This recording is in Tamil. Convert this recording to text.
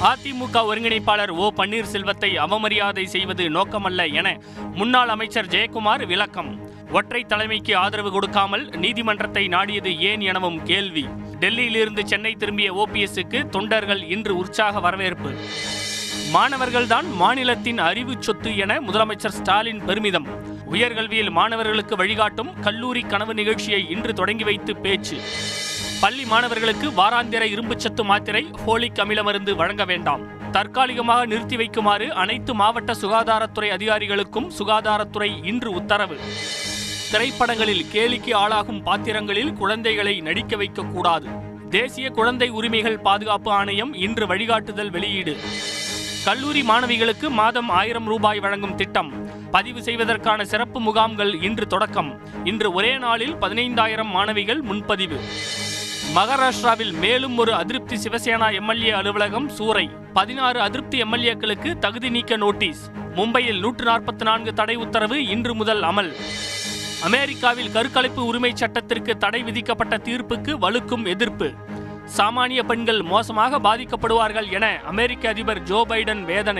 அதிமுக ஒருங்கிணைப்பாளர் ஓ பன்னீர்செல்வத்தை அவமரியாதை செய்வது நோக்கமல்ல என முன்னாள் அமைச்சர் ஜெயக்குமார் விளக்கம். ஒற்றை தலைமைக்கு ஆதரவு கொடுக்காமல் நீதிமன்றத்தை நாடியது ஏன் எனவும் கேள்வி. டெல்லியிலிருந்து சென்னை திரும்பிய ஓபிஎஸ்க்கு தொண்டர்கள் இன்று உற்சாக வரவேற்பு. மாணவர்கள்தான் மாநிலத்தின் அறிவு சொத்து என முதலமைச்சர் ஸ்டாலின் பெருமிதம். உயர்கல்வியில் மாணவர்களுக்கு வழிகாட்டும் கல்லூரி கனவு நிகழ்ச்சியை இன்று தொடங்கி வைத்து பேச்சு. பள்ளி மாணவர்களுக்கு வாராந்திர இரும்புச்சத்து மாத்திரை ஃபோலிக் அமில மருந்து வழங்க வேண்டாம். தற்காலிகமாக நிறுத்தி வைக்குமாறு அனைத்து மாவட்ட சுகாதாரத்துறை அதிகாரிகளுக்கும் சுகாதாரத்துறை இன்று உத்தரவு. திரைப்படங்களில் கேலிக்கு ஆளாகும் பாத்திரங்களில் குழந்தைகளை நடிக்க வைக்கக்கூடாது. தேசிய குழந்தை உரிமைகள் பாதுகாப்பு ஆணையம் இன்று வழிகாட்டுதல் வெளியீடு. கல்லூரி மாணவிகளுக்கு மாதம் ஆயிரம் ரூபாய் வழங்கும் திட்டம். பதிவு செய்வதற்கான சிறப்பு முகாம்கள் இன்று தொடக்கம். இன்று ஒரே நாளில் பதினைந்தாயிரம் மாணவிகள் முன்பதிவு. மகாராஷ்டிராவில் மேலும் ஒரு அதிருப்தி சிவசேனா எம்எல்ஏ அலுவலகம் சூறை. பதினாறு அதிருப்தி எம்எல்ஏக்களுக்கு தகுதி நீக்க நோட்டீஸ். மும்பையில் நூற்று நாற்பத்தி நான்கு தடை உத்தரவு இன்று முதல் அமல். அமெரிக்காவில் கருக்கலைப்பு உரிமை சட்டத்திற்கு தடை விதிக்கப்பட்ட தீர்ப்புக்கு வலுக்கும் எதிர்ப்பு. சாமானிய பெண்கள் மோசமாக பாதிக்கப்படுவார்கள் என அமெரிக்க அதிபர் ஜோ பைடன் வேதனை.